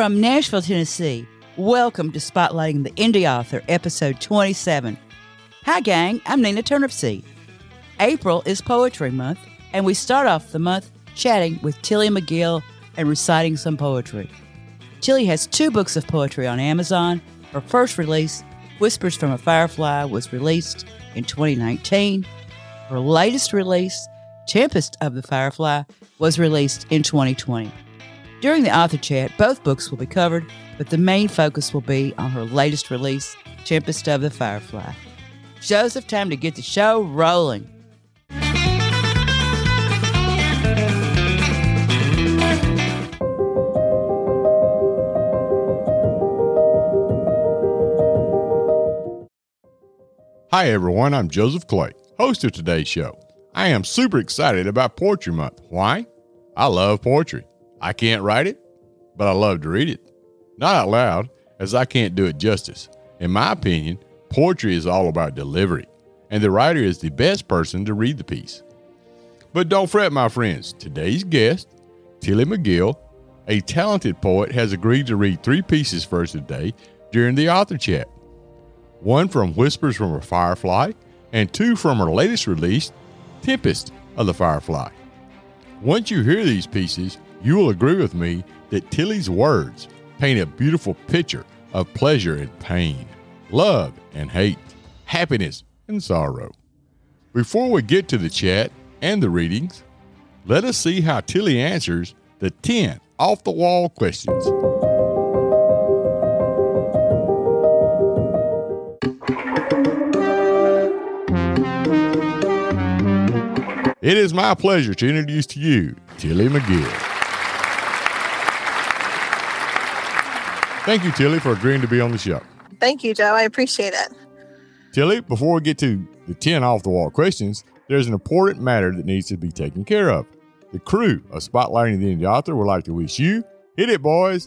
From Nashville, Tennessee, welcome to Spotlighting the Indie Author, episode 27. Hi, gang, I'm Nina Turnipseed. April is Poetry Month, and we start off the month chatting with Tilly McGill and reciting some poetry. Tilly has two books of poetry on Amazon. Her first release, Whispers from a Firefly, was released in 2019. Her latest release, Tempest of the Firefly, was released in 2020. During the author chat, both books will be covered, but the main focus will be on her latest release, Tempest of the Firefly. Joseph, time to get the show rolling. Hi, everyone. I'm Joseph Clay, host of today's show. I am super excited about Poetry Month. Why? I love poetry. I can't write it, but I love to read it. Not out loud, as I can't do it justice. In my opinion, poetry is all about delivery, and the writer is the best person to read the piece. But don't fret, my friends. Today's guest, Tilly McGill, a talented poet, has agreed to read three pieces for us today during the author chat one from Whispers from a Firefly, and two from her latest release, Tempest of the Firefly. Once you hear these pieces, you will agree with me that Tilly's words paint a beautiful picture of pleasure and pain, love and hate, happiness and sorrow. Before we get to the chat and the readings, let us see how Tilly answers the 10 off the wall questions. It is my pleasure to introduce to you Tilly McGill. Thank you, Tilly, for agreeing to be on the show. Thank you, Joe. I appreciate it. Tilly, before we get to the 10 off the wall questions, there's an important matter that needs to be taken care of. The crew of Spotlighting the Indie Author would like to wish you, hit it, boys.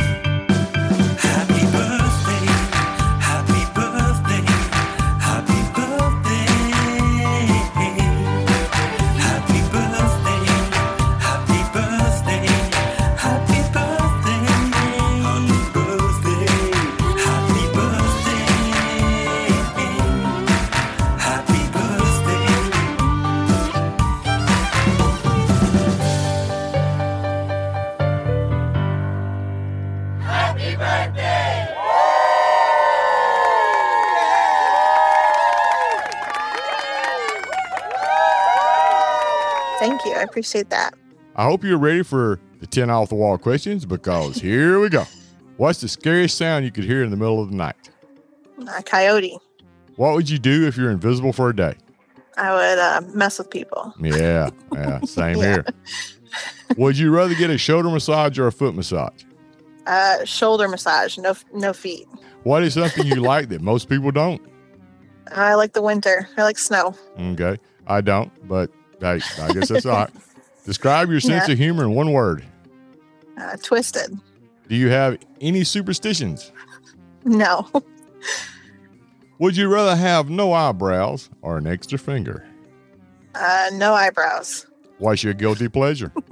Appreciate that. I hope you're ready for the 10 off the wall questions because here we go. What's the scariest sound you could hear in the middle of the night? A coyote. What would you do if you're invisible for a day? I would uh, mess with people. Yeah, yeah, same Yeah. here. Would you rather get a shoulder massage or a foot massage? Uh, shoulder massage. No, no feet. What is something you like that most people don't? I like the winter. I like snow. Okay, I don't, but hey, I guess that's all right. Describe your sense Yeah. of humor in one word. Uh, twisted. Do you have any superstitions? No. Would you rather have no eyebrows or an extra finger? Uh, no eyebrows. What's your guilty pleasure?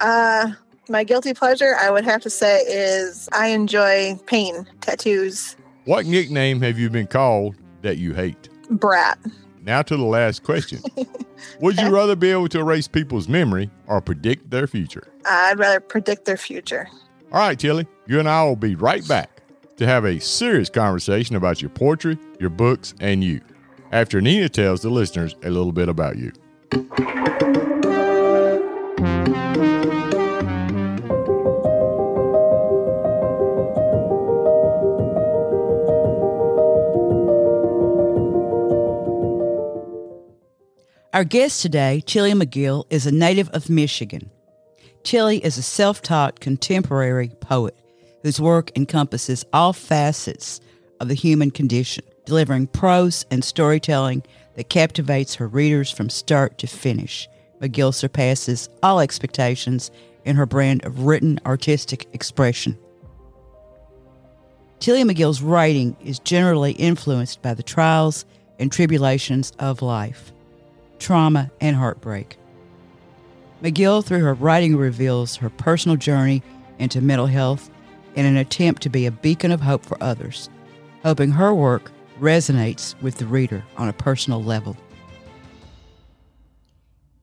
Uh, my guilty pleasure, I would have to say, is I enjoy pain, tattoos, what nickname have you been called that you hate? brat. Now to the last question. Would you rather be able to erase people's memory or predict their future? I'd rather predict their future. All right, Tilly, you and I will be right back to have a serious conversation about your poetry, your books, and you after Nina tells the listeners a little bit about you. Our guest today, Tilly McGill, is a native of Michigan. Tilly is a self taught contemporary poet whose work encompasses all facets of the human condition, delivering prose and storytelling that captivates her readers from start to finish. McGill surpasses all expectations in her brand of written artistic expression. Tilly McGill's writing is generally influenced by the trials and tribulations of life, trauma, and heartbreak. McGill, through her writing, reveals her personal journey into mental health in an attempt to be a beacon of hope for others, hoping her work resonates with the reader on a personal level.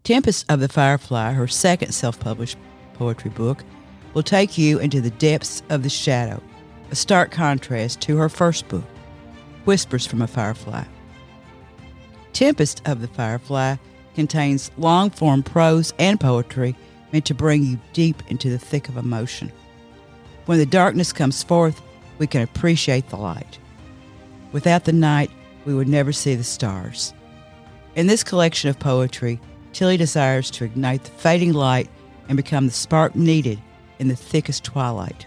Tempest of the Firefly, her second self published poetry book, will take you into the depths of the shadow, a stark contrast to her first book, Whispers from a Firefly. Tempest of the Firefly contains long form prose and poetry meant to bring you deep into the thick of emotion. When the darkness comes forth, we can appreciate the light. Without the night, we would never see the stars. In this collection of poetry, Tilly desires to ignite the fading light and become the spark needed in the thickest twilight.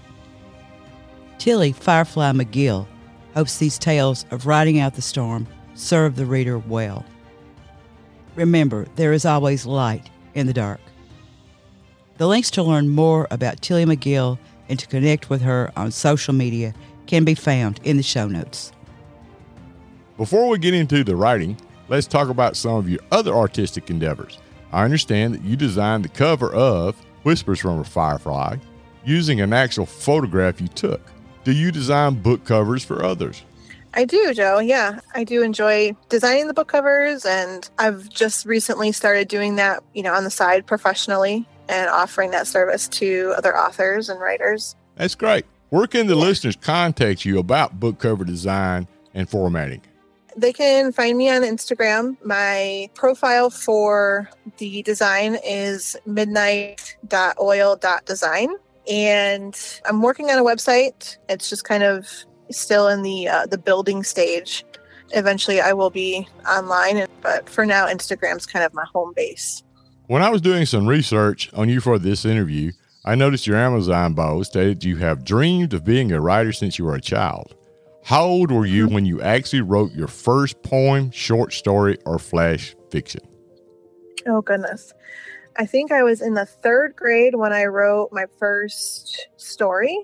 Tilly Firefly McGill hopes these tales of riding out the storm serve the reader well. Remember, there is always light in the dark. The links to learn more about Tilly McGill and to connect with her on social media can be found in the show notes. Before we get into the writing, let's talk about some of your other artistic endeavors. I understand that you designed the cover of Whispers from a Firefly using an actual photograph you took. Do you design book covers for others? I do, Joe. Yeah, I do enjoy designing the book covers, and I've just recently started doing that, you know, on the side professionally and offering that service to other authors and writers. That's great. Where can the listeners contact you about book cover design and formatting? They can find me on Instagram. My profile for the design is midnight.oil.design. And I'm working on a website. It's just kind of still in the uh, the building stage. Eventually, I will be online, but for now, Instagram's kind of my home base. When I was doing some research on you for this interview, I noticed your Amazon bio stated you have dreamed of being a writer since you were a child. How old were you when you actually wrote your first poem, short story, or flash fiction? Oh goodness. I think I was in the third grade when I wrote my first story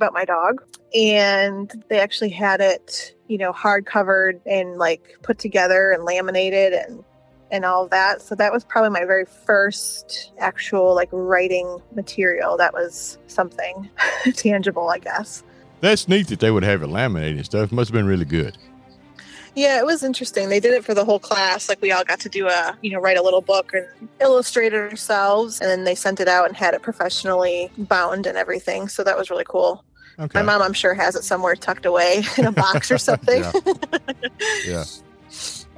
about my dog. And they actually had it, you know, hard covered and like put together and laminated and and all that. So that was probably my very first actual like writing material. That was something tangible, I guess. That's neat that they would have it laminated and stuff. Must have been really good. Yeah, it was interesting. They did it for the whole class. Like we all got to do a, you know, write a little book and illustrate it ourselves. And then they sent it out and had it professionally bound and everything. So that was really cool. Okay. My mom, I'm sure, has it somewhere tucked away in a box or something. Yeah. yeah.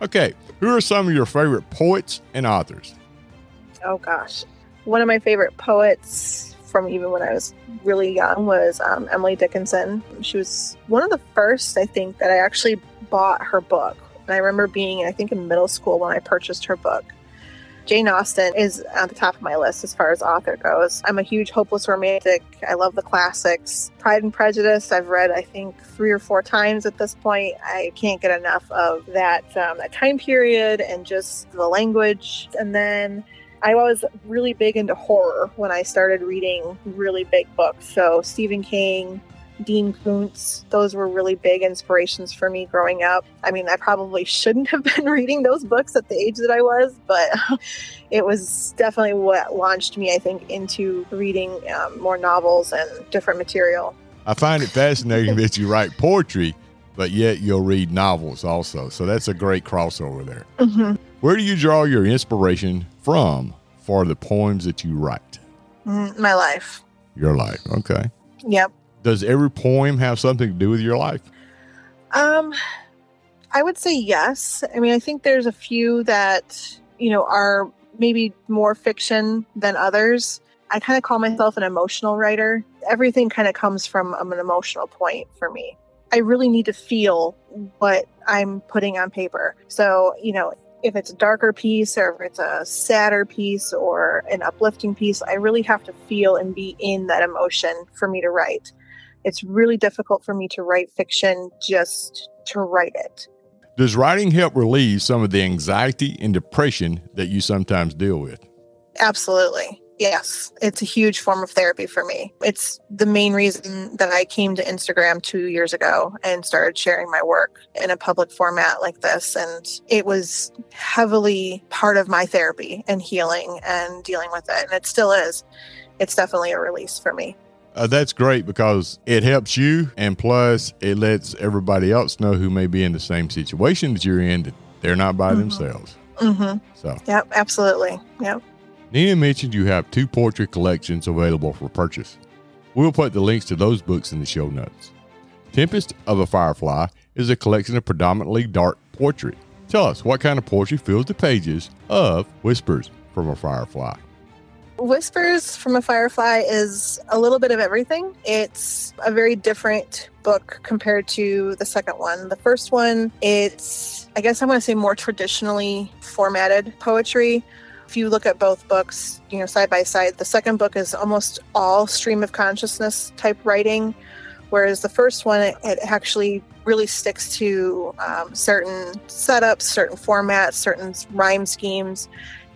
Okay. Who are some of your favorite poets and authors? oh gosh, one of my favorite poets from even when I was really young was um, Emily Dickinson. She was one of the first, I think, that I actually bought her book. And I remember being, I think, in middle school when I purchased her book. Jane Austen is at the top of my list as far as author goes. I'm a huge hopeless romantic. I love the classics. Pride and Prejudice, I've read, I think, three or four times at this point. I can't get enough of that, um, that time period and just the language. And then I was really big into horror when I started reading really big books. So Stephen King, Dean Koontz, those were really big inspirations for me growing up. I mean, I probably shouldn't have been reading those books at the age that I was, but it was definitely what launched me, I think, into reading um, more novels and different material. I find it fascinating that you write poetry, but yet you'll read novels also. So that's a great crossover there. Mm-hmm. Where do you draw your inspiration from for the poems that you write? Mm, My life. Your life. Okay. Yep. Does every poem have something to do with your life? Um, I would say yes. I mean, I think there's a few that, you know, are maybe more fiction than others. I kind of call myself an emotional writer. Everything kind of comes from um, an emotional point for me. I really need to feel what I'm putting on paper. So, you know, if it's a darker piece or if it's a sadder piece or an uplifting piece, I really have to feel and be in that emotion for me to write. It's really difficult for me to write fiction just to write it. Does writing help relieve some of the anxiety and depression that you sometimes deal with? Absolutely. Yes, it's a huge form of therapy for me. It's the main reason that I came to Instagram two years ago and started sharing my work in a public format like this. And it was heavily part of my therapy and healing and dealing with it. And it still is. It's definitely a release for me. Uh, that's great because it helps you, and plus it lets everybody else know who may be in the same situation that you're in that they're not by Mhm. themselves. Mm-hmm. So, Yep, absolutely. Yep. Nina mentioned you have two poetry collections available for purchase. We'll put the links to those books in the show notes. Tempest of a Firefly is a collection of predominantly dark poetry. Tell us what kind of poetry fills the pages of Whispers from a Firefly. Whispers from a Firefly is a little bit of everything. It's a very different book compared to the second one. The first one, it's, I guess I want to say more traditionally formatted poetry. If you look at both books, you know, side by side, the second book is almost all stream of consciousness type writing, whereas the first one, it, it actually really sticks to um, certain setups, certain formats, certain rhyme schemes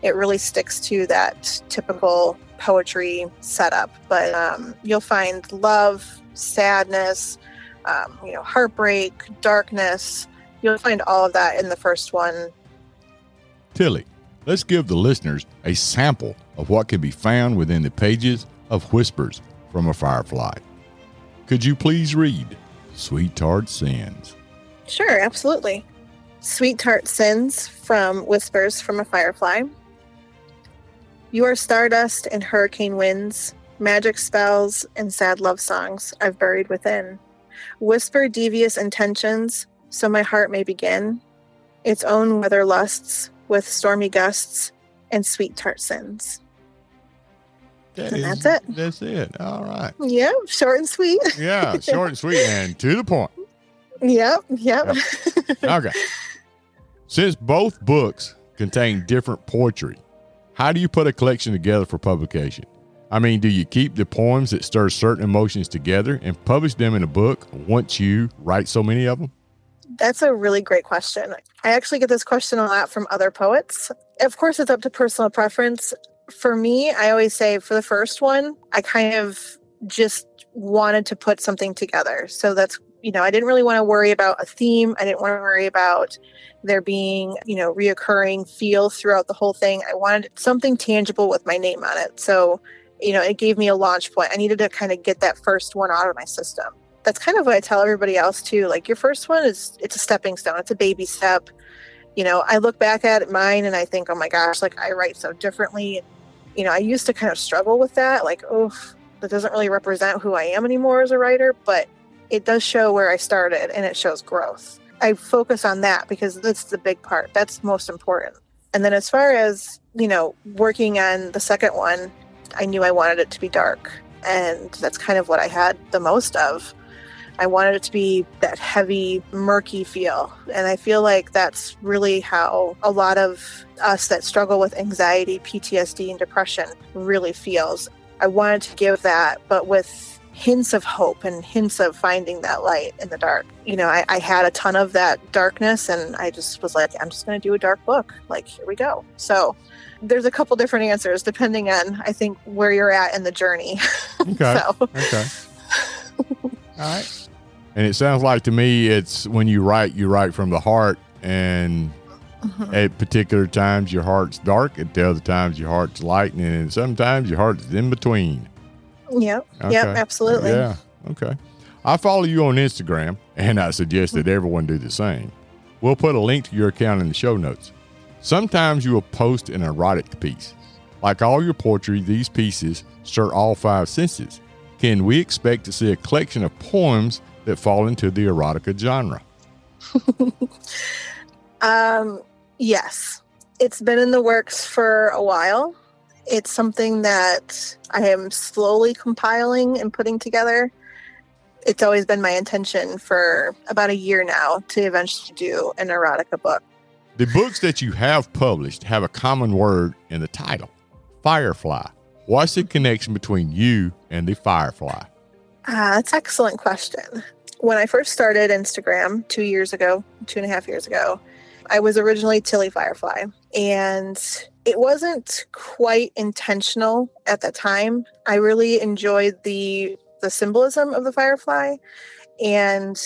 it really sticks to that typical poetry setup. But um, you'll find love, sadness, um, you know, heartbreak, darkness. You'll find all of that in the first one. Tilly, let's give the listeners a sample of what can be found within the pages of Whispers from a Firefly. Could you please read Sweet Tart Sins? Sure, absolutely. Sweet Tart Sins from Whispers from a Firefly. You are stardust and hurricane winds, magic spells and sad love songs I've buried within. Whisper devious intentions so my heart may begin its own weather lusts with stormy gusts and sweet tart sins. That And is- that's it. That's it. All right. Yeah, short and sweet. Yeah, short and sweet and to the point. yep, yep. Okay. Since both books contain different poetry, how do you put a collection together for publication? I mean, do you keep the poems that stir certain emotions together and publish them in a book once you write so many of them? That's a really great question. I actually get this question a lot from other poets. Of course, it's up to personal preference. For me, I always say for the first one, I kind of just wanted to put something together. So that's, you know, I didn't really want to worry about a theme. I didn't want to worry about there being, you know, reoccurring feel throughout the whole thing. I wanted something tangible with my name on it. So, you know, it gave me a launch point. I needed to kind of get that first one out of my system that's kind of what I tell everybody else too. Like your first one is it's a stepping stone. It's a baby step. You know, I look back at mine and I think, oh my gosh, like I write so differently. You know, I used to kind of struggle with that. Like, oh, that doesn't really represent who I am anymore as a writer, but it does show where I started and it shows growth. I focus on that because that's the big part. That's most important. And then as far as, you know, working on the second one, I knew I wanted it to be dark. And that's kind of what I had the most of. I wanted it to be that heavy, murky feel. And I feel like that's really how a lot of us that struggle with anxiety, PTSD, and depression really feels. I wanted to give that, but with hints of hope and hints of finding that light in the dark. You know, I, I had a ton of that darkness, and I just was like, I'm just going to do a dark book. Like, here we go. So, there's a couple different answers depending on, I think, where you're at in the journey. Okay. so, Okay. All right. And it sounds like to me, it's when you write, you write from the heart, and mhm. at particular times your heart's dark, at the other times your heart's light, and sometimes your heart's in between. Yep. Yep. Absolutely. Yeah. Okay. I follow you on Instagram, and I suggest that everyone do the same. We'll put a link to your account in the show notes. Sometimes you will post an erotic piece. Like all your poetry, these pieces stir all five senses. Can we expect to see a collection of poems that fall into the erotica genre? Um, yes, it's been in the works for a while. It's something that I am slowly compiling and putting together. It's always been my intention for about a year now to eventually do an erotica book. The books that you have published have a common word in the title Firefly. What's the connection between you and the Firefly? Ah, that's an excellent question. When I first started Instagram two years ago, two and a half years ago, I was originally Tilly Firefly. And it wasn't quite intentional at the time. I really enjoyed the the symbolism of the firefly. And,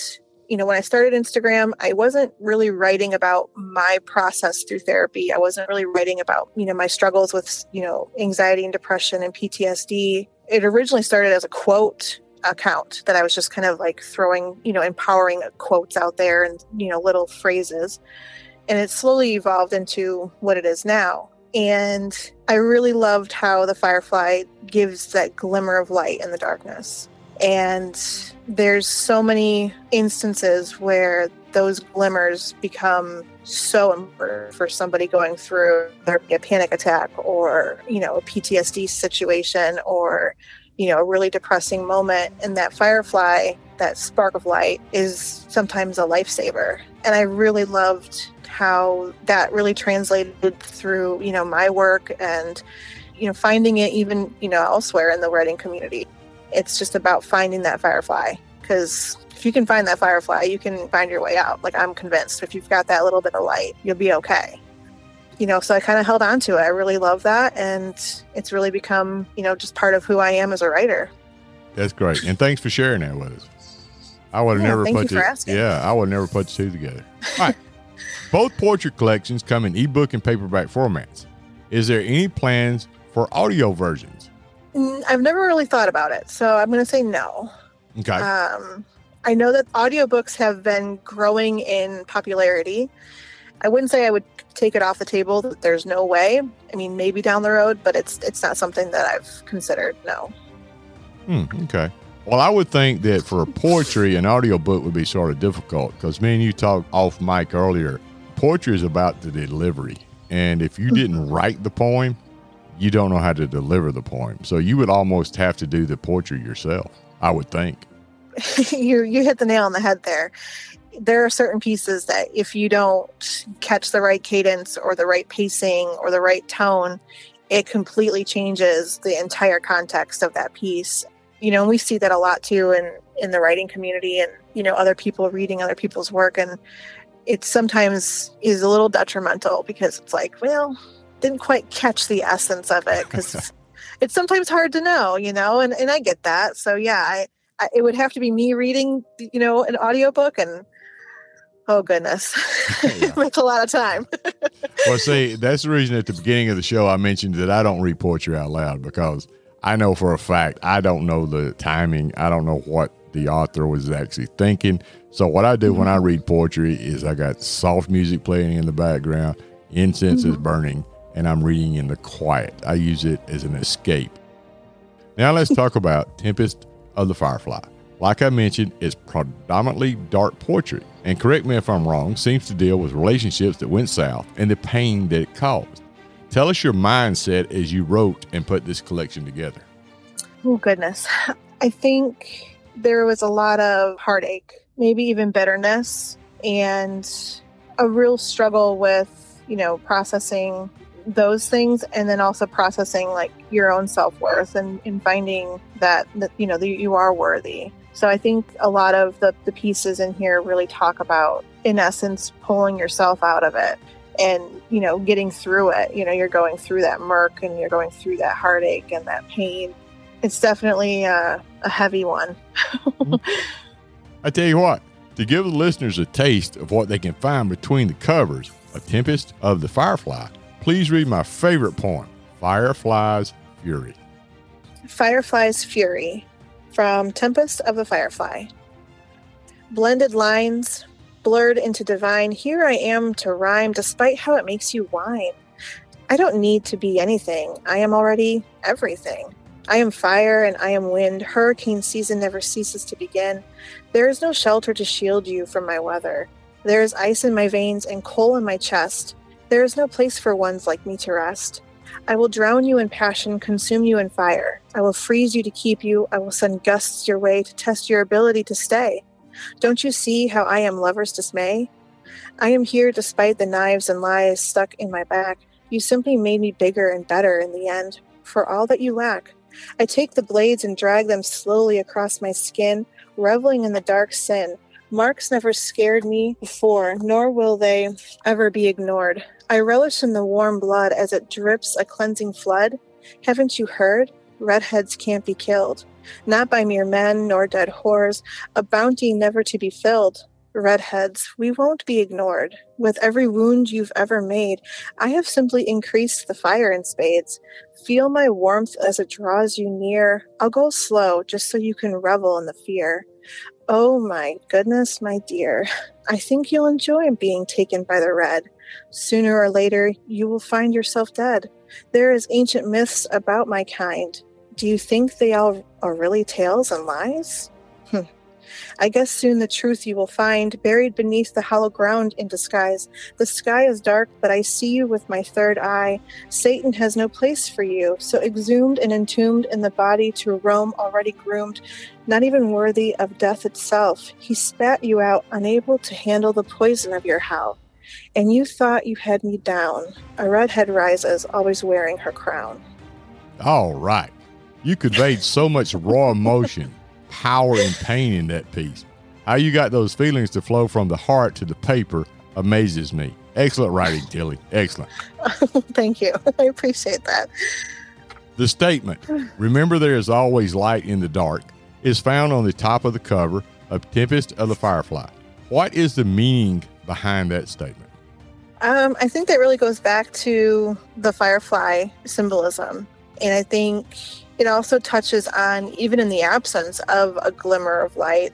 you know, when I started Instagram, I wasn't really writing about my process through therapy. I wasn't really writing about, you know, my struggles with, you know, anxiety and depression and PTSD it originally started as a quote account that I was just kind of like throwing, you know, empowering quotes out there and, you know, little phrases. And it slowly evolved into what it is now. And I really loved how the Firefly gives that glimmer of light in the darkness. And there's so many instances where those glimmers become so important for somebody going through a panic attack or, you know, a PTSD situation or, you know, a really depressing moment. And that firefly, that spark of light, is sometimes a lifesaver. And I really loved how that really translated through, you know, my work and, you know, finding it even, you know, elsewhere in the writing community. It's just about finding that firefly because if you can find that firefly, you can find your way out. Like I'm convinced if you've got that little bit of light, you'll be okay. You know, so I kind of held on to it. I really love that. And it's really become, you know, just part of who I am as a writer. That's great. And thanks for sharing that with us. I would have Yeah, never put you. Yeah, I would never put the two together. All right. Both portrait collections come in ebook and paperback formats. Is there any plans for audio versions? Mm, I've never really thought about it. So I'm going to say no. Okay. Um, I know that audiobooks have been growing in popularity. I wouldn't say I would take it off the table. that There's no way. I mean, maybe down the road, but it's it's not something that I've considered. No. Hmm, okay. Well, I would think that for poetry, an audiobook would be sort of difficult because me and you talked off mic earlier. Poetry is about the delivery. And if you didn't mm-hmm. write the poem, you don't know how to deliver the poem. So you would almost have to do the poetry yourself, I would think. you you hit the nail on the head there. There are certain pieces that if you don't catch the right cadence or the right pacing or the right tone, it completely changes the entire context of that piece. You know, and we see that a lot too in in the writing community and you know other people reading other people's work and it sometimes is a little detrimental because it's like, well, didn't quite catch the essence of it because it's sometimes hard to know, you know, and, and I get that. So yeah, I, I it would have to be me reading, you know, an audiobook and oh goodness. Yeah. That's a lot of time. Well, see, that's the reason at the beginning of the show I mentioned that I don't read poetry out loud because I know for a fact I don't know the timing. I don't know what the author was actually thinking. So what I do when I mm-hmm. read poetry is I got soft music playing in the background, incense is mm-hmm. burning, and I'm reading in the quiet. I use it as an escape. Now let's talk about Tempest of the Firefly. Like I mentioned, it's predominantly dark poetry, and correct me if I'm wrong, seems to deal with relationships that went south and the pain that it caused. Tell us your mindset as you wrote and put this collection together. Oh goodness. I think there was a lot of heartache, maybe even bitterness, and a real struggle with, you know, processing those things and then also processing like your own self-worth and, and finding that, that you know that you are worthy. So i think a lot of the, the pieces in here really talk about in essence pulling yourself out of it and you know getting through it. You know you're going through that murk and you're going through that heartache and that pain. It's definitely uh, a heavy one I tell you what, to give the listeners a taste of what they can find between the covers of Tempest of the Firefly, please read my favorite poem, Firefly's Fury. Firefly's Fury from Tempest of the Firefly. Blended lines, blurred into divine, here I am to rhyme despite how it makes you whine. I don't need to be anything, I am already everything. I am fire and I am wind, hurricane season never ceases to begin. There is no shelter to shield you from my weather. There is ice in my veins and coal in my chest. There is no place for ones like me to rest. I will drown you in passion, consume you in fire. I will freeze you to keep you. I will send gusts your way to test your ability to stay. Don't you see how I am lover's dismay? I am here despite the knives and lies stuck in my back. You simply made me bigger and better in the end, for all that you lack. I take the blades and drag them slowly across my skin, reveling in the dark sin. Marks never scared me before, nor will they ever be ignored. I relish in the warm blood as it drips a cleansing flood. Haven't you heard? Redheads can't be killed. Not by mere men nor dead whores, a bounty never to be filled. Redheads, we won't be ignored. With every wound you've ever made, I have simply increased the fire in spades. Feel my warmth as it draws you near. I'll go slow just so you can revel in the fear. Oh my goodness, my dear. I think you'll enjoy being taken by the red. Sooner or later, you will find yourself dead. There is ancient myths about my kind. Do you think they all are really tales and lies? Hmm. I guess soon the truth you will find buried beneath the hollow ground in disguise. The sky is dark, but I see you with my third eye. Satan has no place for you, so exhumed and entombed in the body to roam already groomed, not even worthy of death itself. He spat you out, unable to handle the poison of your hell. And you thought you had me down. A redhead rises, always wearing her crown. All right. You conveyed so much raw emotion, power, and pain in that piece. How you got those feelings to flow from the heart to the paper amazes me. Excellent writing, Tilly. Excellent. Thank you. I appreciate that. The statement, remember there is always light in the dark, is found on the top of the cover of Tempest of the Firefly. What is the meaning behind that statement? Um, I think that really goes back to the firefly symbolism. And I think it also touches on, even in the absence of a glimmer of light,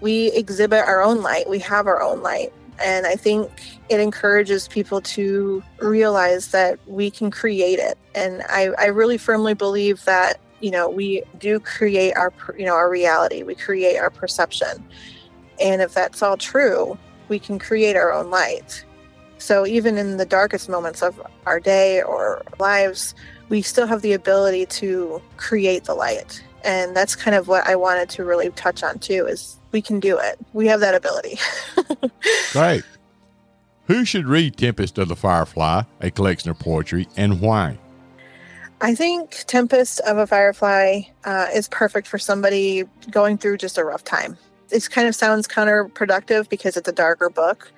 we exhibit our own light. We have our own light. And I think it encourages people to realize that we can create it. And I, I really firmly believe that, you know, we do create our, you know, our reality. We create our perception. And if that's all true, we can create our own light. So even in the darkest moments of our day or lives, we still have the ability to create the light. And that's kind of what I wanted to really touch on too is we can do it. We have that ability. Great. Who should read Tempest of the Firefly, a collection of poetry, and why? I think Tempest of a Firefly uh, is perfect for somebody going through just a rough time. This kind of sounds counterproductive because it's a darker book,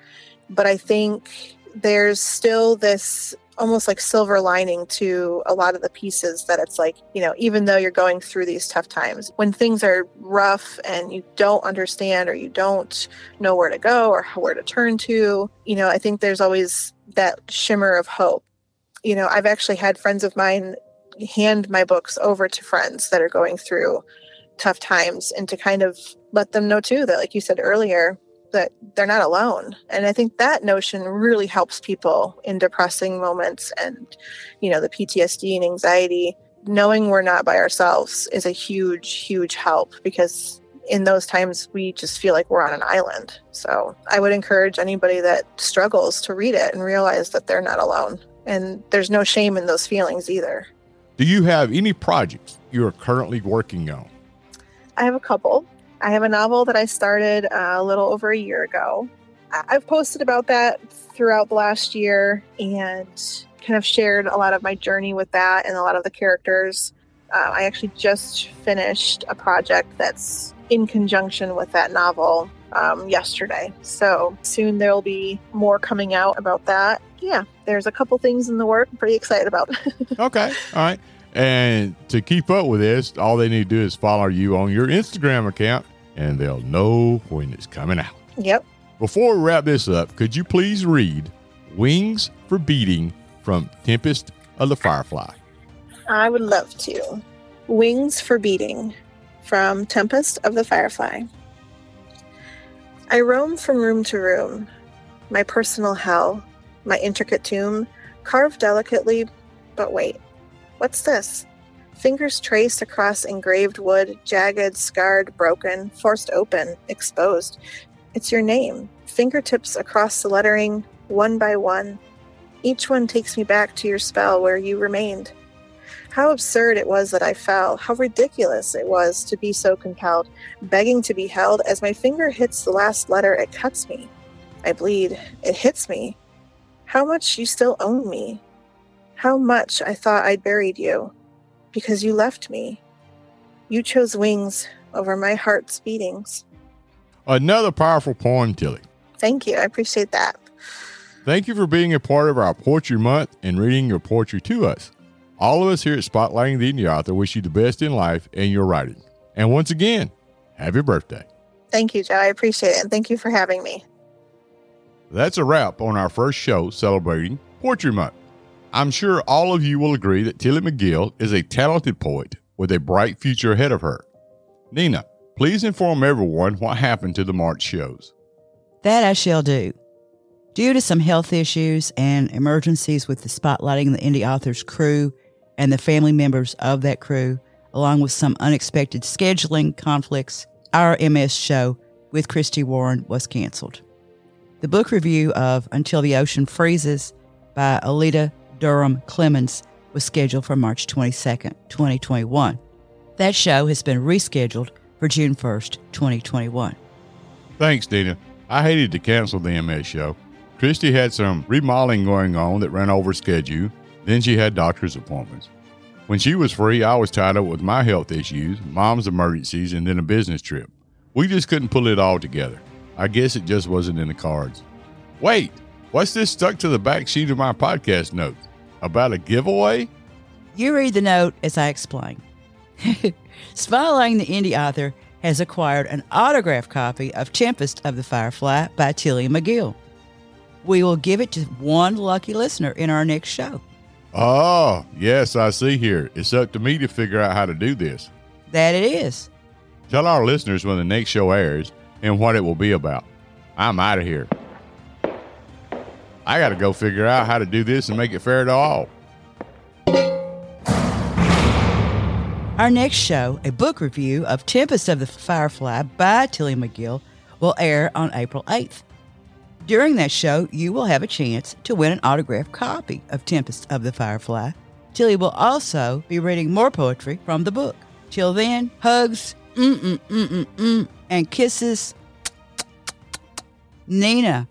but I think there's still this almost like silver lining to a lot of the pieces that it's like, you know, even though you're going through these tough times, when things are rough and you don't understand or you don't know where to go or where to turn to, you know, I think there's always that shimmer of hope. You know, I've actually had friends of mine hand my books over to friends that are going through tough times and to kind of let them know too that like you said earlier that they're not alone. And i think that notion really helps people in depressing moments and you know the ptsd and anxiety. Knowing we're not by ourselves is a huge huge help because in those times we just feel like we're on an island. So i would encourage anybody that struggles to read it and realize that they're not alone. And there's no shame in those feelings either. Do you have any projects you are currently working on? I have a couple. I have a novel that I started uh, a little over a year ago. I've posted about that throughout the last year and kind of shared a lot of my journey with that and a lot of the characters. Uh, I actually just finished a project that's in conjunction with that novel um, yesterday. So soon there'll be more coming out about that. Yeah, there's a couple things in the work I'm pretty excited about. Okay. All right. And to keep up with this, all they need to do is follow you on your Instagram account and they'll know when it's coming out. yep. Before we wrap this up, could you please read Wings for Beating from Tempest of the Firefly? I would love to. Wings for Beating from Tempest of the Firefly. I roam from room to room, my personal hell, my intricate tomb, carved delicately. But wait, what's this? Fingers traced across engraved wood, jagged, scarred, broken, forced open, exposed. It's your name. Fingertips across the lettering, one by one. Each one takes me back to your spell where you remained. How absurd it was that I fell. How ridiculous it was to be so compelled, begging to be held. As my finger hits the last letter, it cuts me. I bleed. It hits me. How much you still own me. How much I thought I'd buried you. Because you left me. You chose wings over my heart's beatings. Another powerful poem, Tilly. Thank you. I appreciate that. Thank you for being a part of our Poetry Month and reading your poetry to us. All of us here at Spotlighting the Indie Author wish you the best in life and your writing. And once again, happy birthday. Thank you, Joe. I appreciate it. And thank you for having me. That's a wrap on our first show celebrating Poetry Month. I'm sure all of you will agree that Tilly McGill is a talented poet with a bright future ahead of her. Nina, please inform everyone what happened to the March shows. That I shall do. Due to some health issues and emergencies with the spotlighting the indie authors crew and the family members of that crew, along with some unexpected scheduling conflicts, our MS show with Christy Warren was canceled. The book review of Until the Ocean Freezes by Alita Durham Clemens was scheduled for March 22nd, 2021. That show has been rescheduled for June 1st, 2021. Thanks, Nina. I hated to cancel the MS show. Christy had some remodeling going on that ran over schedule. Then she had doctor's appointments. When she was free, I was tied up with my health issues, mom's emergencies, and then a business trip. We just couldn't pull it all together. I guess it just wasn't in the cards. Wait, what's this stuck to the back sheet of my podcast notes? About a giveaway? You read the note as I explain. Spotlighting the indie author has acquired an autographed copy of Tempest of the Firefly by Tilly McGill. We will give it to one lucky listener in our next show. Oh, yes, I see here. It's up to me to figure out how to do this. That it is. Tell our listeners when the next show airs and what it will be about. I'm out of here. I got to go figure out how to do this and make it fair to all. Our next show, a book review of Tempest of the Firefly by Tilly McGill, will air on April 8th. During that show, you will have a chance to win an autographed copy of Tempest of the Firefly. Tilly will also be reading more poetry from the book. Till then, hugs, mm mm mm and kisses. Nina.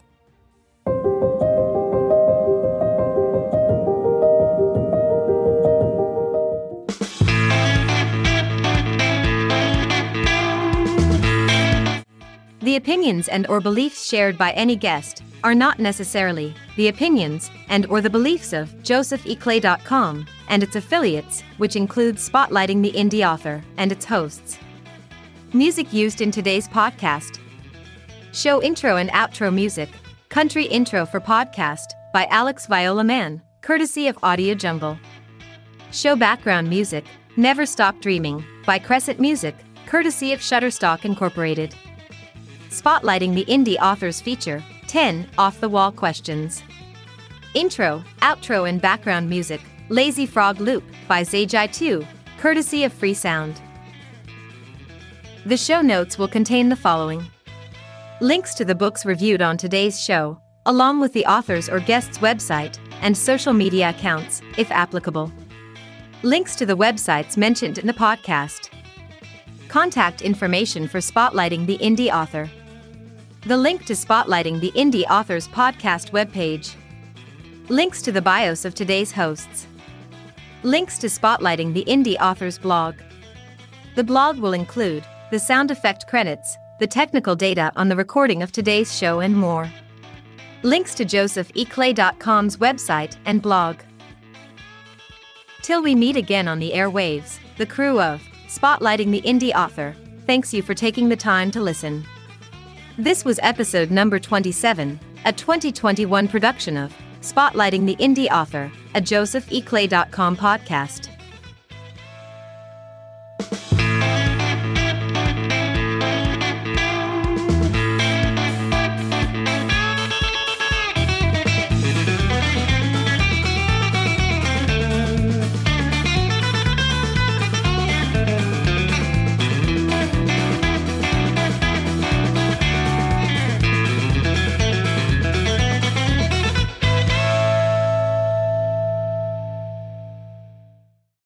The opinions and or beliefs shared by any guest are not necessarily the opinions and or the beliefs of josepheclay.com and its affiliates, which includes spotlighting the indie author and its hosts. Music used in today's podcast. Show intro and outro music, Country Intro for Podcast by Alex Viola Man, courtesy of Audio Jungle. Show background music, Never Stop Dreaming by Crescent Music, courtesy of Shutterstock Incorporated spotlighting the indie authors feature 10 off the wall questions. Intro, outro, and background music Lazy Frog Loop by Zajai 2, courtesy of Free Sound. The show notes will contain the following links to the books reviewed on today's show, along with the author's or guest's website and social media accounts, if applicable. Links to the websites mentioned in the podcast. Contact information for spotlighting the indie author. The link to spotlighting the indie author's podcast webpage. Links to the bios of today's hosts. Links to spotlighting the indie author's blog. The blog will include the sound effect credits, the technical data on the recording of today's show, and more. Links to josepheclay.com's website and blog. Till we meet again on the airwaves, the crew of Spotlighting the Indie Author thanks you for taking the time to listen. This was episode number 27, a 2021 production of Spotlighting the Indie Author, a Joseph josepheclay.com podcast.